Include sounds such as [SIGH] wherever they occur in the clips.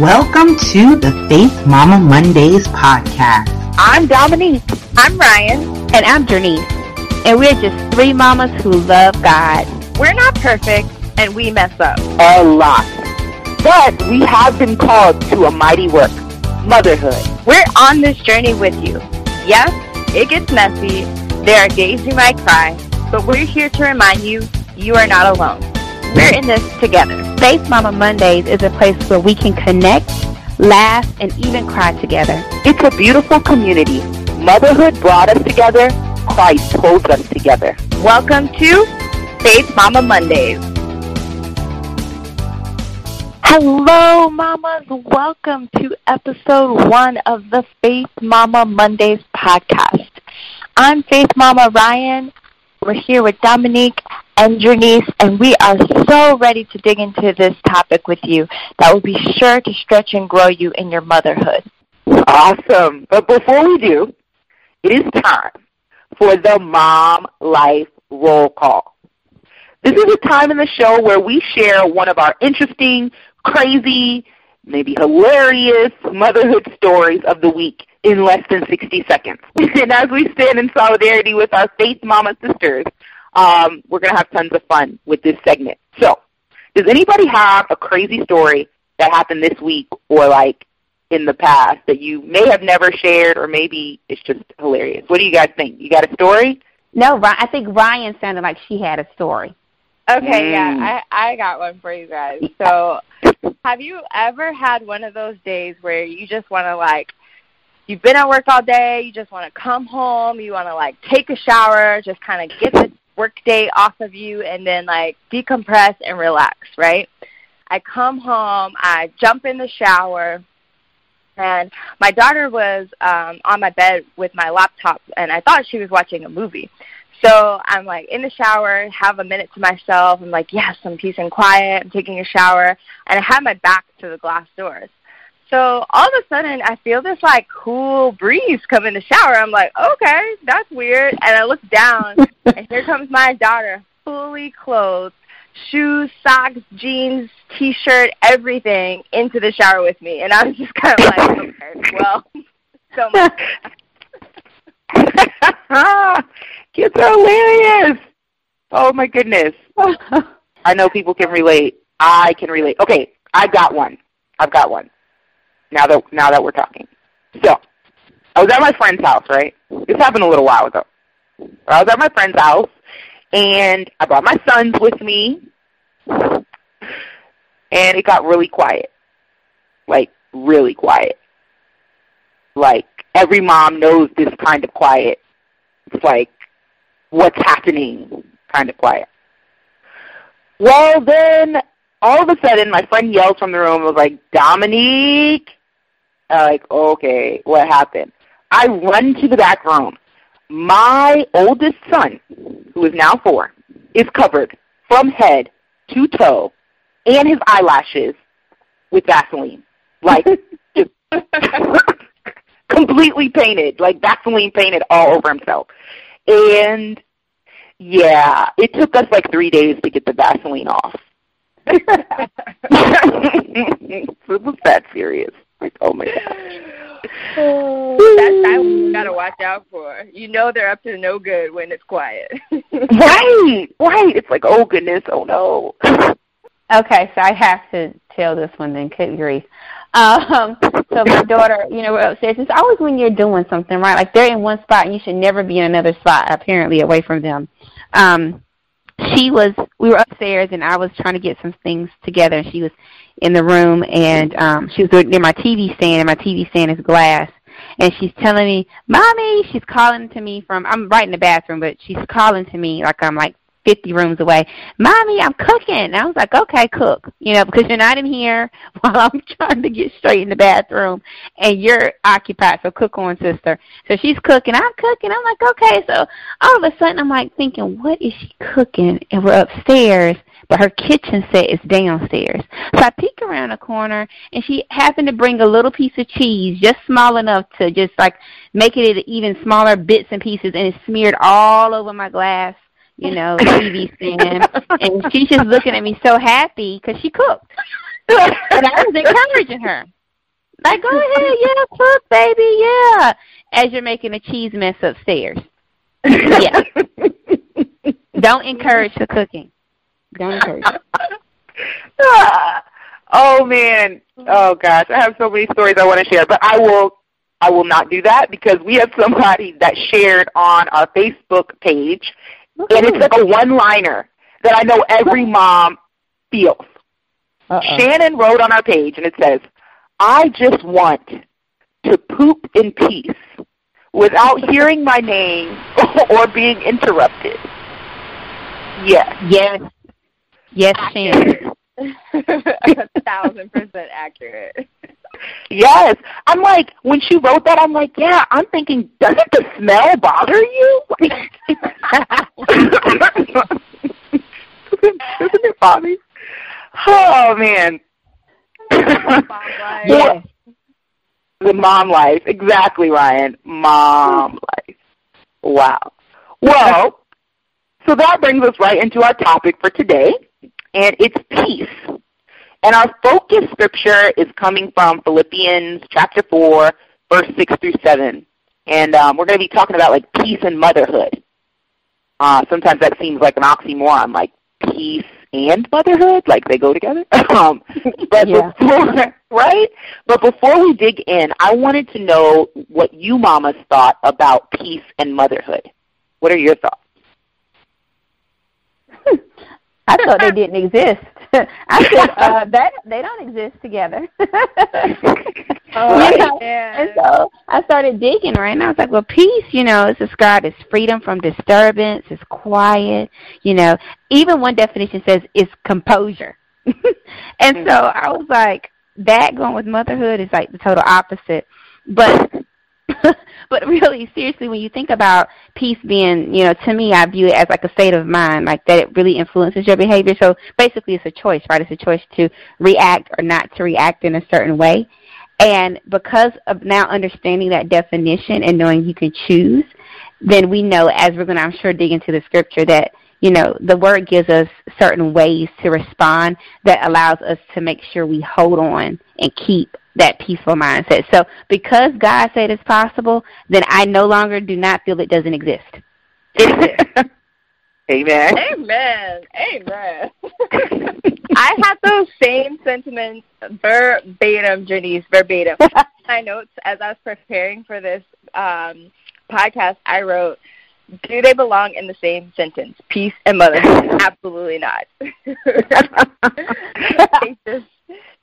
Welcome to the Faith Mama Mondays podcast. I'm Dominique. I'm Ryan. And I'm Janice. And we're just three mamas who love God. We're not perfect, and we mess up. A lot. But we have been called to a mighty work, motherhood. We're on this journey with you. Yes, it gets messy. There are days you might cry, but we're here to remind you you are not alone. We're in this together. Faith Mama Mondays is a place where we can connect, laugh, and even cry together. It's a beautiful community. Motherhood brought us together. Christ holds us together. Welcome to Faith Mama Mondays. Hello, mamas. Welcome to episode one of the Faith Mama Mondays podcast. I'm Faith Mama Ryan. We're here with Dominique and Janice, and we are so ready to dig into this topic with you that will be sure to stretch and grow you in your motherhood. Awesome. But before we do, it is time for the Mom Life Roll Call. This is a time in the show where we share one of our interesting, crazy, maybe hilarious motherhood stories of the week in less than 60 seconds. [LAUGHS] and as we stand in solidarity with our Faith Mama sisters, um, we're going to have tons of fun with this segment. So, does anybody have a crazy story that happened this week or like in the past that you may have never shared or maybe it's just hilarious? What do you guys think? You got a story? No, I think Ryan sounded like she had a story. Okay, mm. yeah, I I got one for you guys. So, have you ever had one of those days where you just want to like you've been at work all day, you just want to come home, you want to like take a shower, just kind of get the workday off of you and then like decompress and relax, right? I come home, I jump in the shower, and my daughter was um on my bed with my laptop and I thought she was watching a movie. So I'm like in the shower, have a minute to myself. I'm like, yes, I'm peace and quiet. I'm taking a shower, and I have my back to the glass doors. So all of a sudden, I feel this like cool breeze come in the shower. I'm like, okay, that's weird. And I look down, [LAUGHS] and here comes my daughter, fully clothed, shoes, socks, jeans, t-shirt, everything, into the shower with me. And I was just kind of like, [LAUGHS] okay, well, [LAUGHS] so much. Kids are hilarious. Oh my goodness. I know people can relate. I can relate. Okay, I've got one. I've got one now that now that we're talking. So I was at my friend's house, right? This happened a little while ago. I was at my friend's house and I brought my sons with me and it got really quiet. Like really quiet. Like every mom knows this kind of quiet. It's like what's happening kind of quiet. Well then all of a sudden my friend yells from the room and was like, Dominique like, okay, what happened? I run to the back room. My oldest son, who is now four, is covered from head to toe and his eyelashes with Vaseline. Like, [LAUGHS] just completely painted, like Vaseline painted all over himself. And yeah, it took us like three days to get the Vaseline off. [LAUGHS] [LAUGHS] it was that serious. Like, oh my gosh. Oh, that's [SIGHS] that you gotta watch out for. You know they're up to no good when it's quiet. [LAUGHS] right, right. It's like, oh goodness, oh no. [LAUGHS] Okay, so I have to tell this one then. Good grief. Um, so my daughter, you know, we're upstairs. It's always when you're doing something, right? Like they're in one spot and you should never be in another spot, apparently, away from them. Um, she was, we were upstairs and I was trying to get some things together and she was in the room, and um, she was near my TV stand, and my TV stand is glass. And she's telling me, "Mommy," she's calling to me from. I'm right in the bathroom, but she's calling to me like I'm like 50 rooms away. Mommy, I'm cooking. And I was like, okay, cook. You know, because you're not in here [LAUGHS] while I'm trying to get straight in the bathroom and you're occupied. So cook on, sister. So she's cooking. I'm cooking. I'm like, okay. So all of a sudden I'm like thinking, what is she cooking? And we're upstairs but her kitchen set is downstairs. So I peek around the corner, and she happened to bring a little piece of cheese, just small enough to just like make it even smaller bits and pieces, and it smeared all over my glass, you know, TV stand. and she's just looking at me so happy because she cooked. and I was encouraging her. Like, go ahead, yeah, cook, baby, yeah. As you're making a cheese mess upstairs. Yeah. Don't encourage the cooking. Don't encourage [LAUGHS] oh man. Oh gosh, I have so many stories I want to share, but I will I will not do that because we have somebody that shared on our Facebook page and it's like a one liner that I know every mom feels. Uh-oh. Shannon wrote on our page and it says, I just want to poop in peace without hearing my name [LAUGHS] or being interrupted. Yes. Yes. Yes, Shannon. [LAUGHS] [LAUGHS] A thousand percent accurate. Yes. I'm like, when she wrote that, I'm like, yeah, I'm thinking, doesn't the smell bother you? doesn't it bother you? Oh, man. yeah. The mom life. Exactly, Ryan. Mom life. Wow. Well, so that brings us right into our topic for today, and it's peace. And our focus scripture is coming from Philippians chapter 4, verse 6 through 7. And um, we're going to be talking about like peace and motherhood. Uh, sometimes that seems like an oxymoron, like peace and motherhood, like they go together. [LAUGHS] um, but yeah. before, [LAUGHS] right? But before we dig in, I wanted to know what you mamas thought about peace and motherhood. What are your thoughts? [LAUGHS] I thought they didn't exist. [LAUGHS] I said uh, [LAUGHS] that they don't exist together. [LAUGHS] oh, you know? yeah. And so I started digging, right? And I was like, well, peace, you know, is described as freedom from disturbance, it's quiet, you know. Even one definition says it's composure. and so I was like, that going with motherhood is like the total opposite. But [LAUGHS] but really, seriously, when you think about peace being, you know, to me, I view it as like a state of mind, like that it really influences your behavior. So basically, it's a choice, right? It's a choice to react or not to react in a certain way. And because of now understanding that definition and knowing you can choose, then we know, as we're going to, I'm sure, dig into the scripture, that you know, the word gives us certain ways to respond that allows us to make sure we hold on and keep that peaceful mindset. So because God said it's possible, then I no longer do not feel it doesn't exist. Amen. Amen. Amen. [LAUGHS] I have those same sentiments verbatim, Janice, verbatim. [LAUGHS] My notes as I was preparing for this um, podcast, I wrote, do they belong in the same sentence? Peace and motherhood? [LAUGHS] Absolutely not. they just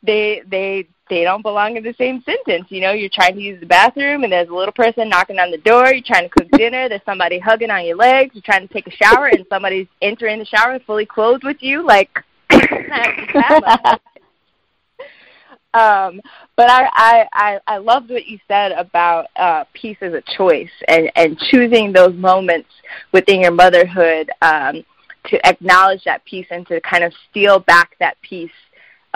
they they they don't belong in the same sentence. You know, you're trying to use the bathroom and there's a little person knocking on the door. You're trying to cook dinner. There's somebody hugging on your legs. You're trying to take a shower and somebody's entering the shower fully clothed with you. Like, [COUGHS] um, but I, I, I, I loved what you said about uh, peace as a choice and, and choosing those moments within your motherhood um, to acknowledge that peace and to kind of steal back that peace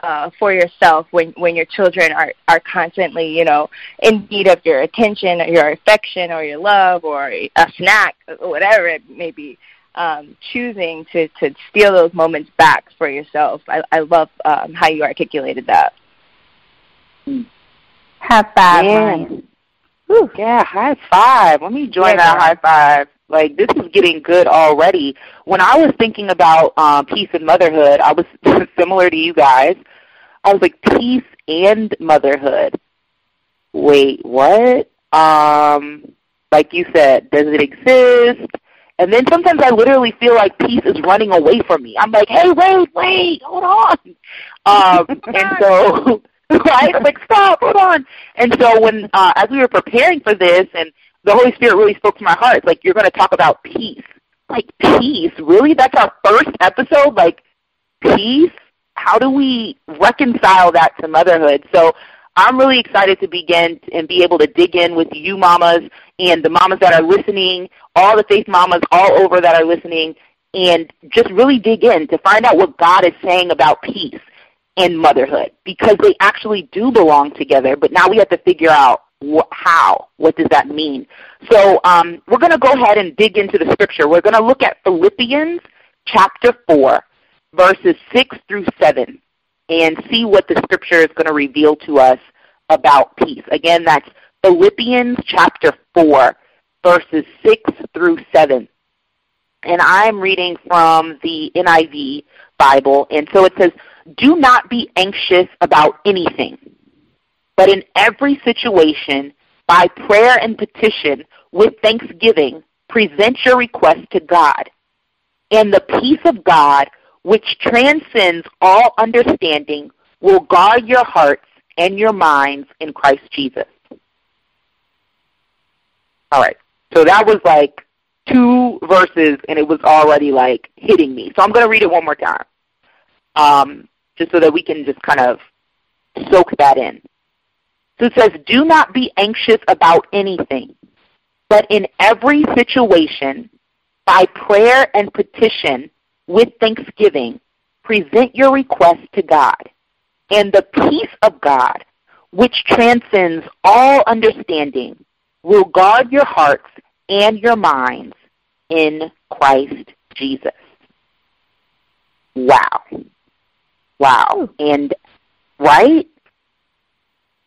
uh, for yourself when when your children are are constantly you know in need of your attention or your affection or your love or a snack or whatever it may be um, choosing to to steal those moments back for yourself. I, I love um, how you articulated that. High five Ryan. yeah high five. Let me join yeah, that high five like this is getting good already. When I was thinking about um, peace and motherhood, I was [LAUGHS] similar to you guys. I was like peace and motherhood. Wait, what? Um, like you said, does it exist? And then sometimes I literally feel like peace is running away from me. I'm like, hey, wait, wait, hold on. [LAUGHS] Um, and so, [LAUGHS] right, like stop, hold on. And so when uh, as we were preparing for this and the Holy Spirit really spoke to my heart. Like you're going to talk about peace. Like peace, really? That's our first episode. Like peace. How do we reconcile that to motherhood? So I'm really excited to begin and be able to dig in with you mamas and the mamas that are listening, all the faith mamas all over that are listening, and just really dig in to find out what God is saying about peace and motherhood because they actually do belong together, but now we have to figure out how? What does that mean? So um, we're going to go ahead and dig into the scripture. We're going to look at Philippians chapter 4, verses 6 through 7. and see what the scripture is going to reveal to us about peace. Again, that's Philippians chapter 4, verses 6 through 7. And I'm reading from the NIV Bible, and so it says, Do not be anxious about anything, but in every situation, by prayer and petition, with thanksgiving, present your request to God. And the peace of God, which transcends all understanding, will guard your hearts and your minds in Christ Jesus. All right. So that was like two verses, and it was already like hitting me. So I'm going to read it one more time, um, just so that we can just kind of soak that in. So it says, "Do not be anxious about anything, but in every situation, by prayer and petition, with thanksgiving, present your request to God, and the peace of God, which transcends all understanding." will guard your hearts and your minds in Christ Jesus. Wow. Wow. And right?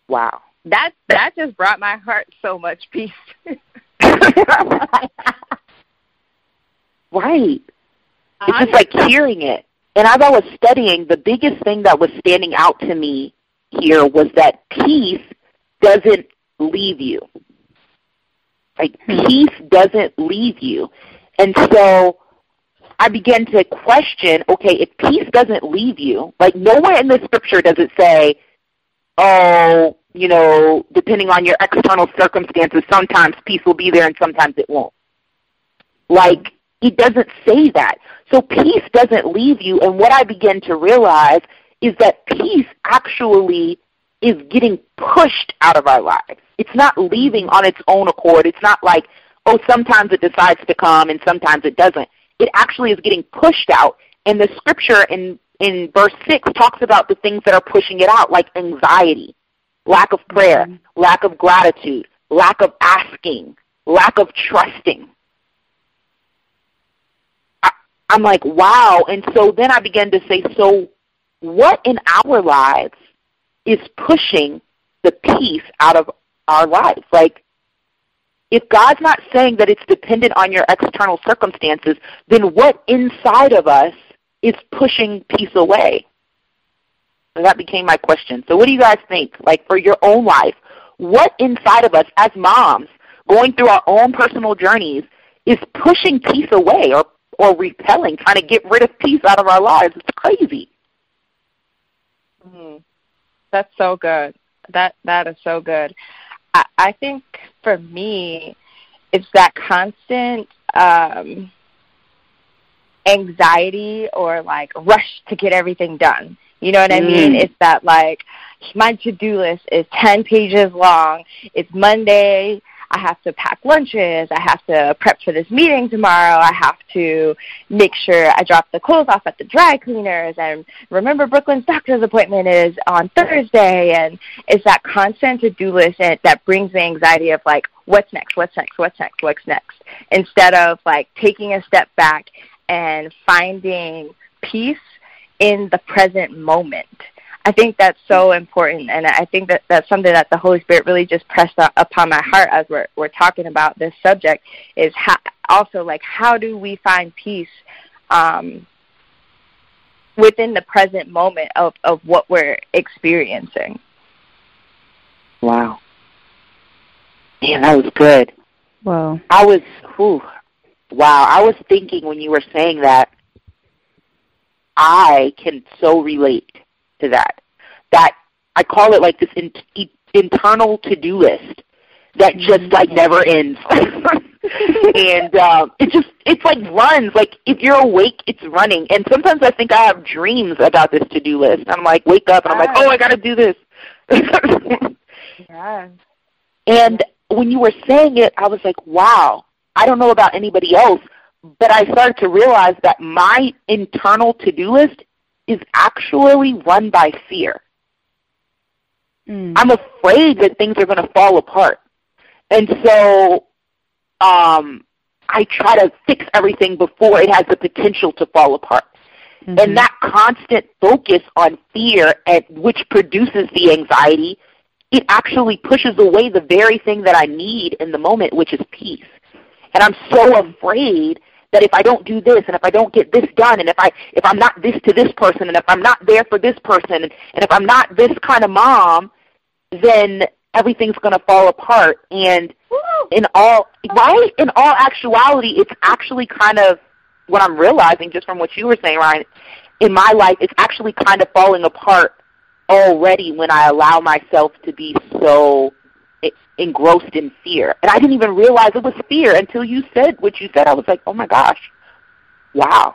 Wow. That that just brought my heart so much peace. [LAUGHS] right. It's just like hearing it. And as I was studying, the biggest thing that was standing out to me here was that peace doesn't leave you. Like hmm. peace doesn't leave you. And so I began to question, okay, if peace doesn't leave you, like nowhere in the scripture does it say, oh, you know, depending on your external circumstances, sometimes peace will be there and sometimes it won't. Like, it doesn't say that. So peace doesn't leave you. And what I begin to realize is that peace actually is getting pushed out of our lives. It's not leaving on its own accord. It's not like, oh, sometimes it decides to come and sometimes it doesn't. It actually is getting pushed out. And the scripture in, in verse 6 talks about the things that are pushing it out, like anxiety, lack of prayer, mm-hmm. lack of gratitude, lack of asking, lack of trusting. I, I'm like, wow. And so then I began to say, so what in our lives is pushing the peace out of our lives. Like, if God's not saying that it's dependent on your external circumstances, then what inside of us is pushing peace away? And that became my question. So what do you guys think? Like for your own life, what inside of us as moms going through our own personal journeys is pushing peace away or, or repelling, trying to get rid of peace out of our lives? It's crazy. Mm-hmm. That's so good. That that is so good. I, I think for me, it's that constant um, anxiety or like rush to get everything done. You know what I mean? Mm. It's that like my to-do list is 10 pages long. It's Monday. I have to pack lunches. I have to prep for this meeting tomorrow. I have to make sure I drop the clothes off at the dry cleaners. And remember, Brooklyn's doctor's appointment is on Thursday. And it's that constant to-do list that brings the anxiety of like, what's next? What's next? What's next? What's next? Instead of like taking a step back and finding peace in the present moment I think that's so important, and I think that that's something that the Holy Spirit really just pressed upon my heart as we're we're talking about this subject. Is how, also like how do we find peace um, within the present moment of of what we're experiencing? Wow, man, that was good. Wow, I was, whew, wow, I was thinking when you were saying that. I can so relate to that. That I call it like this in, internal to-do list that just mm-hmm. like never ends. [LAUGHS] and um it just it's like runs. Like if you're awake, it's running. And sometimes I think I have dreams about this to-do list. I'm like wake up and I'm like, oh, I got to do this. [LAUGHS] yeah. And when you were saying it, I was like, wow. I don't know about anybody else, but I started to realize that my internal to-do list is actually run by fear. Mm. I'm afraid that things are going to fall apart. And so um, I try to fix everything before it has the potential to fall apart. Mm-hmm. And that constant focus on fear, and which produces the anxiety, it actually pushes away the very thing that I need in the moment, which is peace. And I'm so afraid that if I don't do this and if I don't get this done and if I if I'm not this to this person and if I'm not there for this person and, and if I'm not this kind of mom, then everything's going to fall apart. And in all right, in all actuality, it's actually kind of what I'm realizing just from what you were saying, Ryan. In my life, it's actually kind of falling apart already when I allow myself to be so engrossed in fear. And I didn't even realize it was fear until you said what you said. I was like, oh my gosh, wow.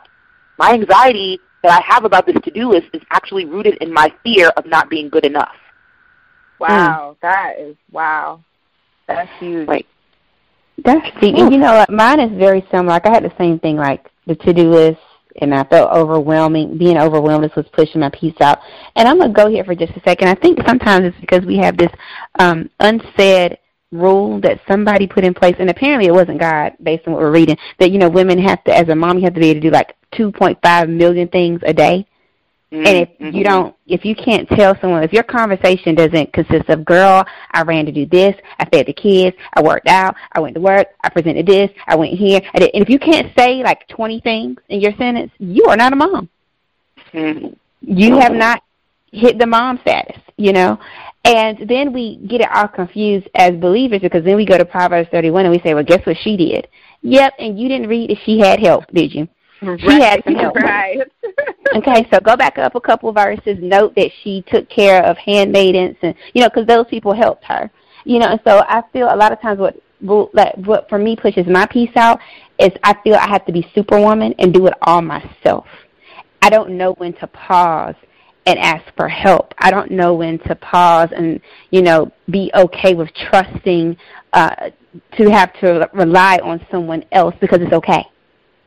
My anxiety that I have about this to-do list is actually rooted in my fear of not being good enough. Wow, mm. that is, wow. That's huge. Right. That's deep. And you know, mine is very similar. Like I had the same thing, like the to-do list and I felt overwhelming. Being overwhelmed was pushing my peace out. And I'm gonna go here for just a second. I think sometimes it's because we have this um, unsaid rule that somebody put in place, and apparently it wasn't God, based on what we're reading. That you know, women have to, as a mom, you have to be able to do like 2.5 million things a day. Mm-hmm. And if mm-hmm. you don't, if you can't tell someone, if your conversation doesn't consist of, girl, I ran to do this, I fed the kids, I worked out, I went to work, I presented this, I went here, I did, and if you can't say like 20 things in your sentence, you are not a mom. Mm-hmm. You have not hit the mom status, you know. And then we get it all confused as believers because then we go to Proverbs 31 and we say, well, guess what she did? Yep, and you didn't read that she had help, did you? Right. She had some help. [LAUGHS] Right. [LAUGHS] okay, so go back up a couple verses. Note that she took care of handmaidens, and you know, because those people helped her. You know, and so I feel a lot of times what like what for me pushes my peace out is I feel I have to be superwoman and do it all myself. I don't know when to pause and ask for help. I don't know when to pause and you know be okay with trusting uh, to have to rely on someone else because it's okay.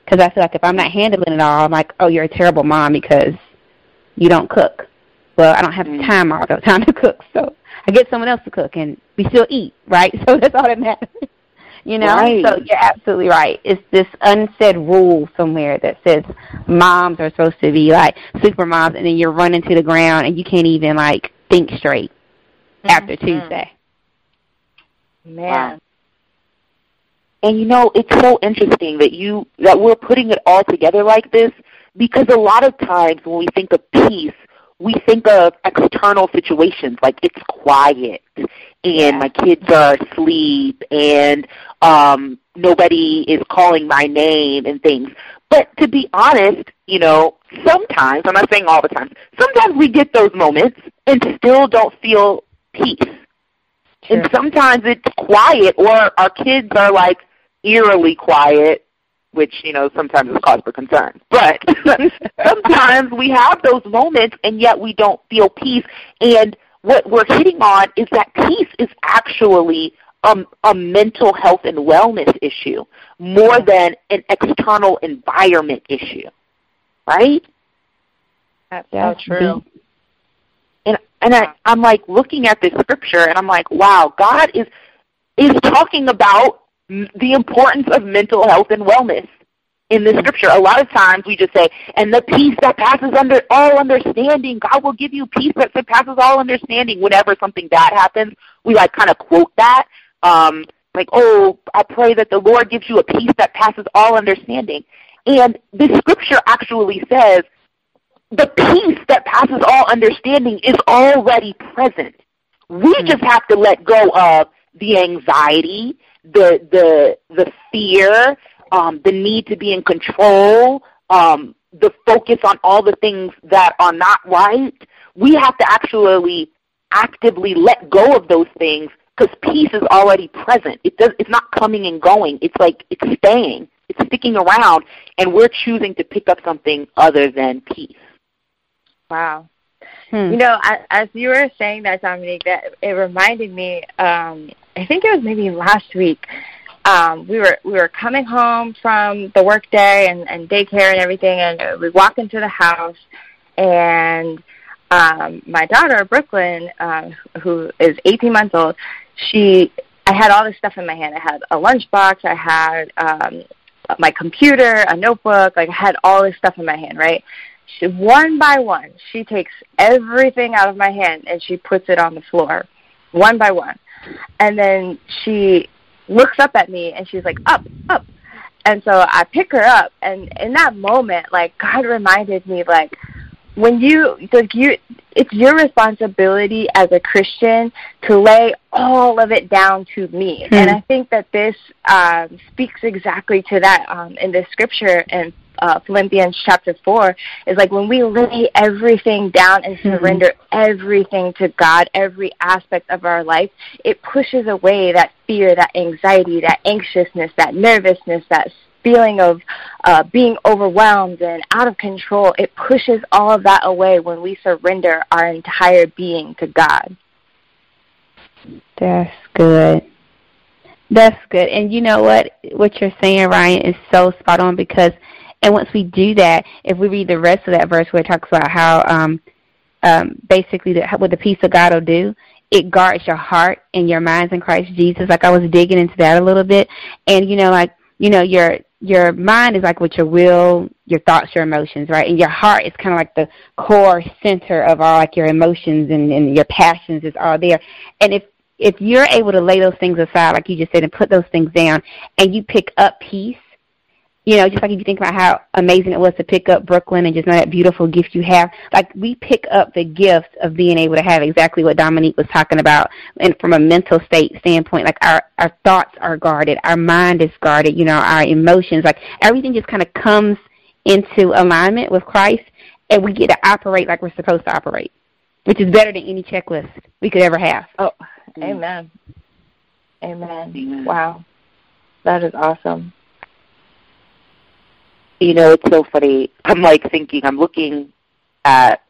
Because I feel like if I'm not handling it all, I'm like, oh, you're a terrible mom because you don't cook. Well, I don't have mm. time all [LAUGHS] the time to cook, so I get someone else to cook, and we still eat, right? [LAUGHS] So that's all that matters. You know, right. so you're absolutely right. It's this unsaid rule somewhere that says moms are supposed to be like super moms, and then you're running to the ground and you can't even like think straight mm-hmm. after Tuesday. Man, wow. And you know, it's so interesting that you that we're putting it all together like this because a lot of times when we think of peace, we think of external situations like it's quiet and yeah. my kids are asleep and um nobody is calling my name and things. But to be honest, you know, sometimes, I'm not saying all the time, sometimes we get those moments and still don't feel peace. Sure. And sometimes it's quiet or our kids are like eerily quiet, which, you know, sometimes is cause for concern. But [LAUGHS] sometimes we have those moments and yet we don't feel peace. And what we're hitting on is that peace is actually a, a mental health and wellness issue more than an external environment issue. Right? That's so true. And and I, I'm like looking at this scripture and I'm like, wow, God is is talking about the importance of mental health and wellness in the scripture. A lot of times we just say, and the peace that passes under all understanding, God will give you peace that surpasses all understanding. Whenever something bad happens, we like kind of quote that. Um, like, oh, I pray that the Lord gives you a peace that passes all understanding. And the scripture actually says the peace that passes all understanding is already present. We mm-hmm. just have to let go of the anxiety, the the the fear, um, the need to be in control, um, the focus on all the things that are not right. We have to actually actively let go of those things because peace is already present. It does. It's not coming and going. It's like it's staying. It's sticking around, and we're choosing to pick up something other than peace. Wow. Hmm. You know, as you were saying that, Dominique, that it reminded me. Um, I think it was maybe last week. Um, we were we were coming home from the work day and, and daycare and everything, and we walk into the house, and um, my daughter Brooklyn, uh, who is 18 months old, she I had all this stuff in my hand. I had a lunchbox, I had um, my computer, a notebook, like I had all this stuff in my hand, right? she, one by one, she takes everything out of my hand and she puts it on the floor, one by one. And then she looks up at me and she's like, up, up. And so I pick her up, and in that moment, like God reminded me, like when you like you, it's your responsibility as a Christian to lay all of it down to me. Hmm. And I think that this um, speaks exactly to that um, in the scripture in uh, Philippians chapter 4 is like when we lay everything down and mm-hmm. surrender everything to God, every aspect of our life, it pushes away that fear, that anxiety, that anxiousness, that nervousness, that feeling of uh, being overwhelmed and out of control. It pushes all of that away when we surrender our entire being to God. That's good. That's good. And you know what? What you're saying, Ryan, is so spot on because – and once we do that, if we read the rest of that verse where it talks about how um, um, basically the, what the peace of God will do, it guards your heart and your minds in Christ Jesus. Like I was digging into that a little bit, and you know, like you know, your your mind is like with your will, your thoughts, your emotions, right? And your heart is kind of like the core center of all like your emotions and, and your passions is all there. And if if you're able to lay those things aside, like you just said, and put those things down, and you pick up peace you know, just like if you think about how amazing it was to pick up Brooklyn and just know that beautiful gift you have, like we pick up the gift of being able to have exactly what Dominique was talking about, and from a mental state standpoint, like our our thoughts are guarded, our mind is guarded, you know, our emotions, like everything just kind of comes into alignment with Christ, and we get to operate like we're supposed to operate, which is better than any checklist we could ever have. Oh, mm. amen, amen. amen. Wow, that is awesome you know, it's so funny. I'm like thinking, I'm looking at,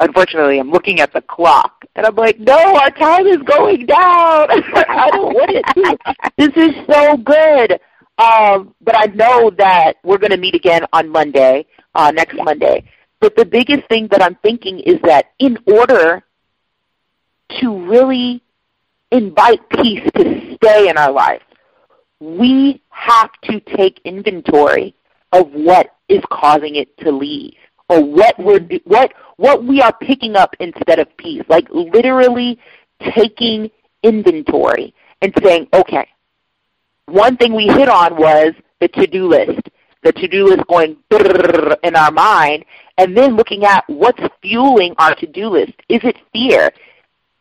unfortunately, I'm looking at the clock, and I'm like, no, our time is going down. [LAUGHS] I don't want it to. [LAUGHS] This is so good. Um, but I know that we're going to meet again on Monday, uh, next Monday. But the biggest thing that I'm thinking is that in order to really invite peace to stay in our life, we have to take inventory of what is causing it to leave or what we're mm-hmm. what what we are picking up instead of peace like literally taking inventory and saying okay one thing we hit on was the to-do list the to-do list going in our mind and then looking at what's fueling our to-do list. Is it fear?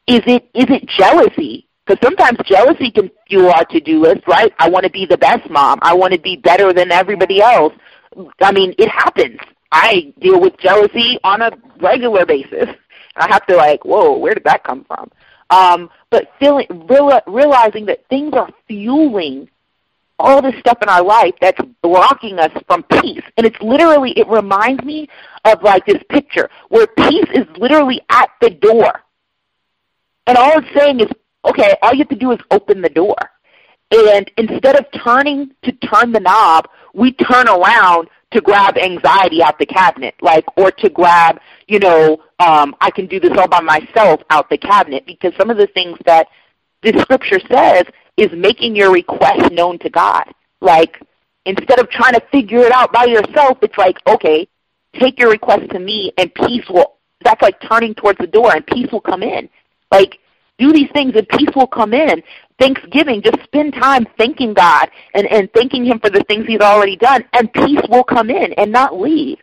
Is it is it jealousy sometimes jealousy can fuel our to-do list, right? I want to be the best mom. I want to be better than everybody else. I mean, it happens. I deal with jealousy on a regular basis. I have to like, whoa, where did that come from? Um, but feeling, real, realizing that things are fueling all this stuff in our life that's blocking us from peace. And it's literally, it reminds me of like this picture where peace is literally at the door. And all it's saying is okay, all you have to do is open the door. And instead of turning to turn the knob, we turn around to grab anxiety out the cabinet, like, or to grab, you know, um, I can do this all by myself out the cabinet, because some of the things that the scripture says is making your request known to God. Like, instead of trying to figure it out by yourself, it's like, okay, take your request to me, and peace will. That's like turning towards the door, and peace will come in. Like, do these things and peace will come in. Thanksgiving, just spend time thanking God and, and thanking Him for the things He's already done, and peace will come in and not leave.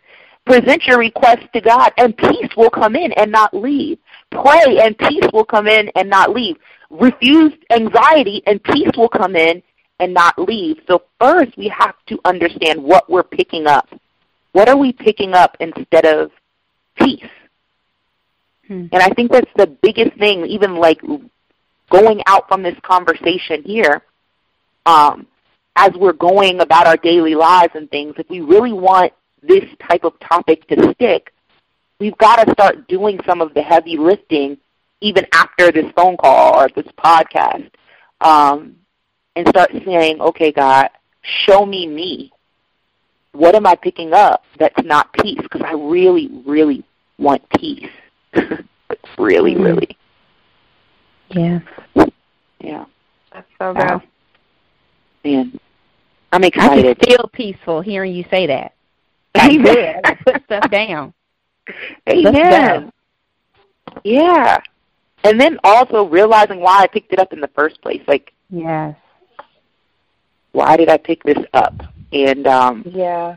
Present your request to God, and peace will come in and not leave. Pray, and peace will come in and not leave. Refuse anxiety, and peace will come in and not leave. So first, we have to understand what we're picking up. What are we picking up instead of peace? Hmm. And I think that's the biggest thing, even like going out from this conversation here, um, as we're going about our daily lives and things, if we really want this type of topic to stick, we've got to start doing some of the heavy lifting even after this phone call or this podcast um, and start saying, okay, God, show me me. What am I picking up that's not peace? Because I really, really want peace. [LAUGHS] really, mm-hmm. really. Yeah. Yeah. That's so good. Wow. Man, I'm excited. I can feel peaceful hearing you say that. [LAUGHS] That's good. I put stuff down. Amen. Yeah. And then also realizing why I picked it up in the first place. Like, yes. Why did I pick this up? And um yeah.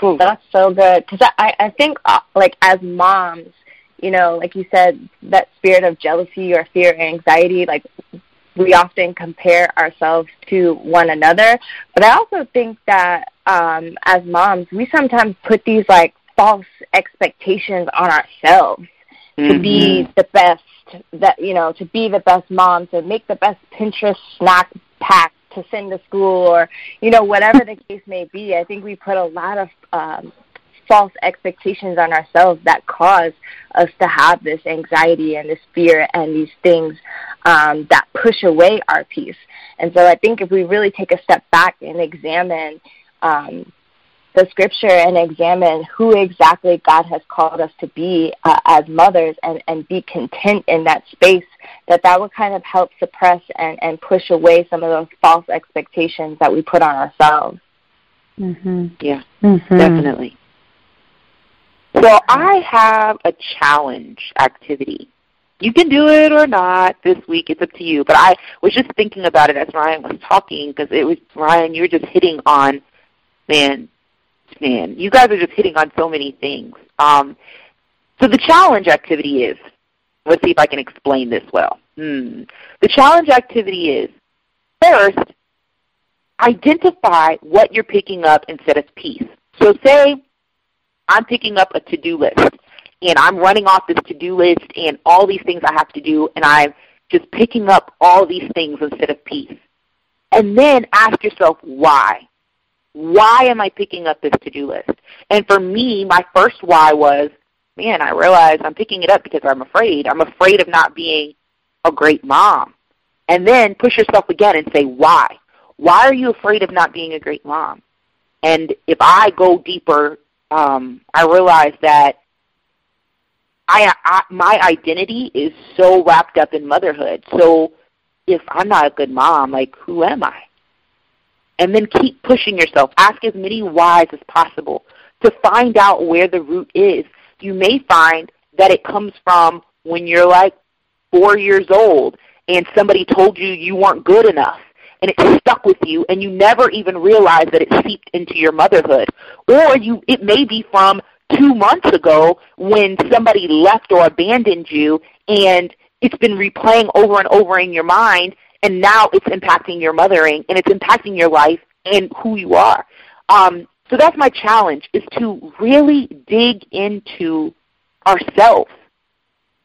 That's so good because I I think uh, like as moms, you know, like you said, that spirit of jealousy or fear, or anxiety, like we often compare ourselves to one another. But I also think that um, as moms, we sometimes put these like false expectations on ourselves mm-hmm. to be mm-hmm. the best that you know to be the best mom to make the best pinterest snack pack to send to school or you know whatever the case may be i think we put a lot of um, false expectations on ourselves that cause us to have this anxiety and this fear and these things um, that push away our peace. And so I think if we really take a step back and examine um, the scripture and examine who exactly God has called us to be uh, as mothers and, and be content in that space, that that would kind of help suppress and, and push away some of those false expectations that we put on ourselves. Mm-hmm. Yeah, mm-hmm. definitely. So I have a challenge activity. You can do it or not this week. It's up to you. But I was just thinking about it as Ryan was talking because it was Ryan. You were just hitting on, man, man. You guys are just hitting on so many things. Um, so the challenge activity is. Let's see if I can explain this well. Hmm. The challenge activity is first identify what you're picking up instead of peace. So say I'm picking up a to-do list and I'm running off this to-do list and all these things I have to do and I'm just picking up all these things instead of peace. And then ask yourself why. Why am I picking up this to-do list? And for me, my first why was, man, I realize I'm picking it up because I'm afraid. I'm afraid of not being a great mom. And then push yourself again and say, why? Why are you afraid of not being a great mom? And if I go deeper um, I realized that I, I my identity is so wrapped up in motherhood. So if I'm not a good mom, like who am I? And then keep pushing yourself. Ask as many whys as possible to find out where the root is. You may find that it comes from when you're like four years old and somebody told you you weren't good enough and it stuck with you and you never even realized that it seeped into your motherhood. Or you it may be from two months ago when somebody left or abandoned you and it's been replaying over and over in your mind and now it's impacting your mothering and it's impacting your life and who you are. Um, so that's my challenge is to really dig into ourselves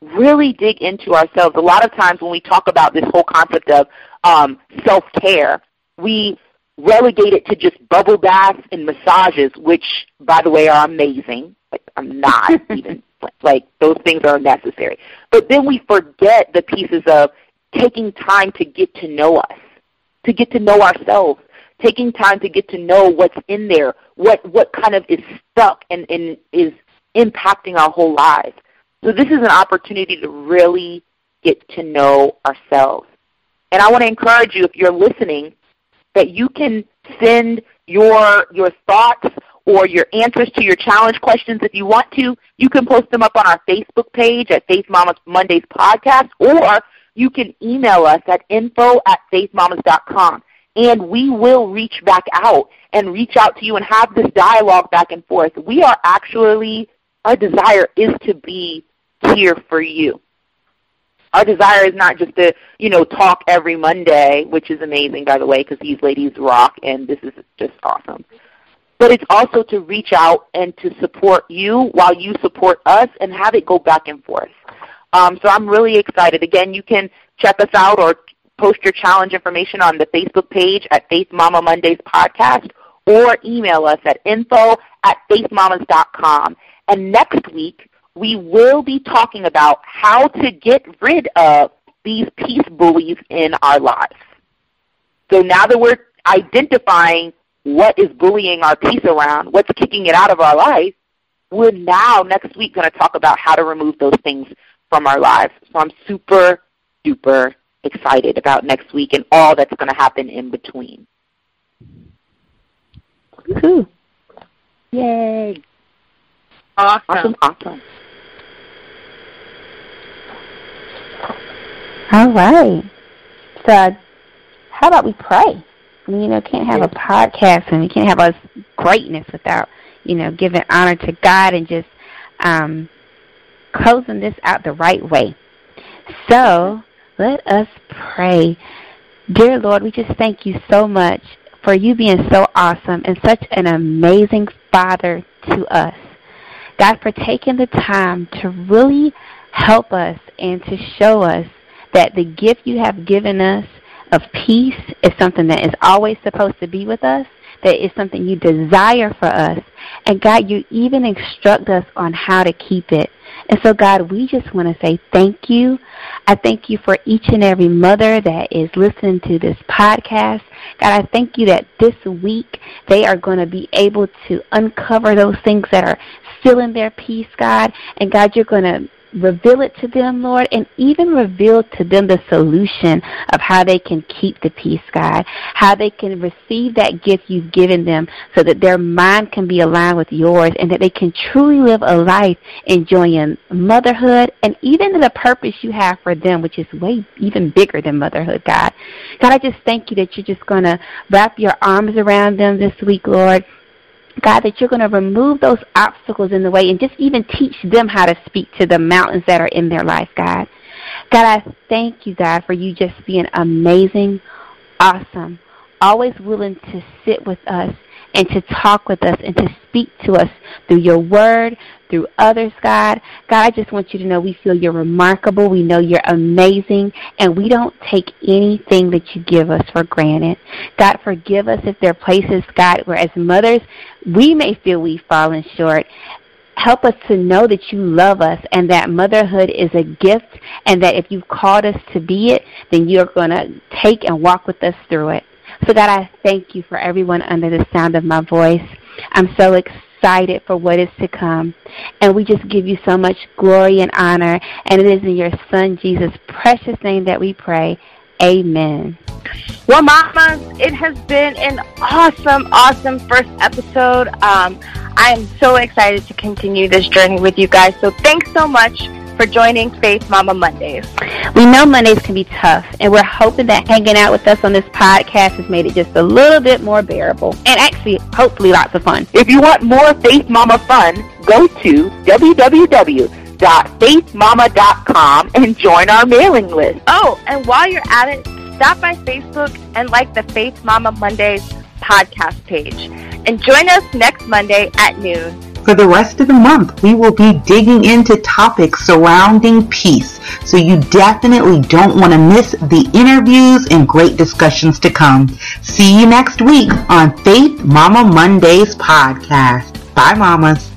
really dig into ourselves. A lot of times when we talk about this whole concept of um, self-care, we relegate it to just bubble baths and massages, which, by the way, are amazing. Like, I'm not [LAUGHS] even like those things are necessary. But then we forget the pieces of taking time to get to know us, to get to know ourselves, taking time to get to know what's in there, what what kind of is stuck and, and is impacting our whole lives. So this is an opportunity to really get to know ourselves. And I want to encourage you, if you're listening, that you can send your your thoughts or your answers to your challenge questions if you want to. You can post them up on our Facebook page at Faith Mamas Mondays Podcast, or you can email us at info at faithmamas.com. And we will reach back out and reach out to you and have this dialogue back and forth. We are actually, our desire is to be here for you. Our desire is not just to, you know, talk every Monday, which is amazing, by the way, because these ladies rock, and this is just awesome. But it's also to reach out and to support you while you support us and have it go back and forth. Um, so I'm really excited. Again, you can check us out or post your challenge information on the Facebook page at Faith Mama Mondays Podcast or email us at info at faithmamas.com. And next week, we will be talking about how to get rid of these peace bullies in our lives. So now that we're identifying what is bullying our peace around, what's kicking it out of our life, we're now next week going to talk about how to remove those things from our lives. So I'm super, super excited about next week and all that's going to happen in between. Woo-hoo. Yay. Awesome. Awesome. Awesome. All right. So, how about we pray? you know, can't have a podcast and we can't have us greatness without, you know, giving honor to God and just um, closing this out the right way. So, let us pray. Dear Lord, we just thank you so much for you being so awesome and such an amazing Father to us. God, for taking the time to really help us and to show us that the gift you have given us of peace is something that is always supposed to be with us, that is something you desire for us. And God, you even instruct us on how to keep it. And so, God, we just want to say thank you. I thank you for each and every mother that is listening to this podcast. God, I thank you that this week they are going to be able to uncover those things that are still in their peace, God. And God, you're going to reveal it to them, Lord, and even reveal to them the solution of how they can keep the peace, God, how they can receive that gift you've given them so that their mind can be aligned with yours and that they can truly live a life enjoying motherhood and even the purpose you have for them, which is way even bigger than motherhood, God. God, I just thank you that you're just going to wrap your arms around them this week, Lord God, that you're going to remove those obstacles in the way and just even teach them how to speak to the mountains that are in their life, God. God, I thank you, God, for you just being amazing, awesome, always willing to sit with us and to talk with us and to speak to us through your word, through others, God. God, I just want you to know we feel you're remarkable. We know you're amazing, and we don't take anything that you give us for granted. God, forgive us if there are places, God, where as mothers, we may feel we've fallen short help us to know that you love us and that motherhood is a gift and that if you've called us to be it, then you're going to take and walk with us through it. So God, I thank you for everyone under the sound of my voice. I'm so excited for what is to come. And we just give you so much glory and honor. And it is in your Son, Jesus' precious name that we pray. Amen. Well, mamas, it has been an awesome, awesome first episode. Um, I am so excited to continue this journey with you guys. So thanks so much for joining Faith Mama Mondays. We know Mondays can be tough, and we're hoping that hanging out with us on this podcast has made it just a little bit more bearable and actually, hopefully, lots of fun. If you want more Faith Mama fun, go to www.faithmama.com and join our mailing list. Oh, and while you're at it, stop by Facebook and like the Faith Mama Mondays podcast page. And join us next Monday at noon for the rest of the month, we will be digging into topics surrounding peace, so you definitely don't want to miss the interviews and great discussions to come. See you next week on Faith Mama Mondays podcast. Bye, mamas.